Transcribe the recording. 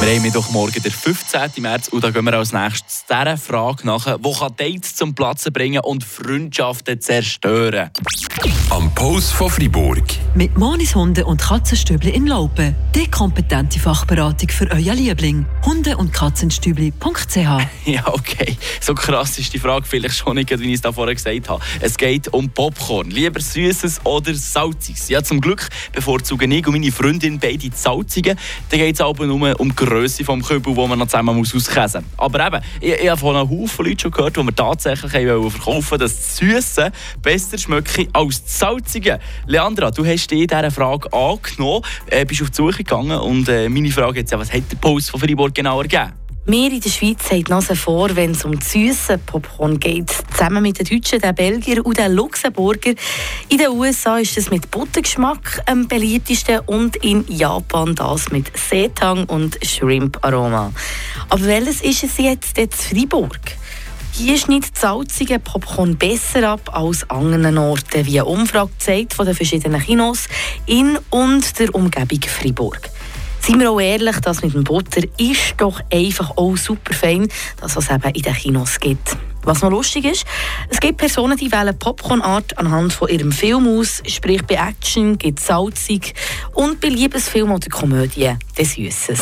Wir haben Mittwochmorgen, der 15. März, und da gehen wir als nächstes dieser Frage nach, wo kann Dates zum Platzen bringen und Freundschaften zerstören? Am Post von Fribourg. Mit Monis Hunde und Katzenstübli in Laupen. Die kompetente Fachberatung für euer Liebling. Hunde- und Katzenstübli.ch Ja, okay. So krass ist die Frage vielleicht schon nicht, wie ich es da vorher gesagt habe. Es geht um Popcorn. Lieber Süßes oder Salziges? Ja, zum Glück bevorzugen ich und meine Freundin beide Salzige. Da geht es aber nur um die Grösse des Kübel, den man noch zusammen muss auskäsen muss. Aber eben, ich, ich habe von einem Haufen Leuten schon gehört, die mir tatsächlich verkaufen dass das Süße besser schmeckt als das Salzige. Leandra, du hast dir diese Frage angenommen, äh, bist auf die Suche gegangen und äh, meine Frage jetzt, was hat der Post von Freiburg genau ergeben? Wir in der Schweiz haben die Nase vor, wenn es um das süße Popcorn geht. Zusammen mit den Deutschen, den Belgier und den Luxemburger. In den USA ist es mit Buttergeschmack am beliebtesten und in Japan das mit Seetang und Shrimp-Aroma. Aber welches ist es jetzt in Freiburg? Hier schneidet das salzige Popcorn besser ab als an anderen Orten, wie eine Umfrage zeigt von den verschiedenen Kinos in und der Umgebung Freiburg. Seien wir auch ehrlich, das mit dem Butter ist doch einfach auch super fein, das was es eben in den Kinos gibt. Was noch lustig ist, es gibt Personen, die wählen Popcornart anhand von ihrem Film aus, sprich bei Action gibt es salzig und bei Liebesfilm oder Komödie des Süßes.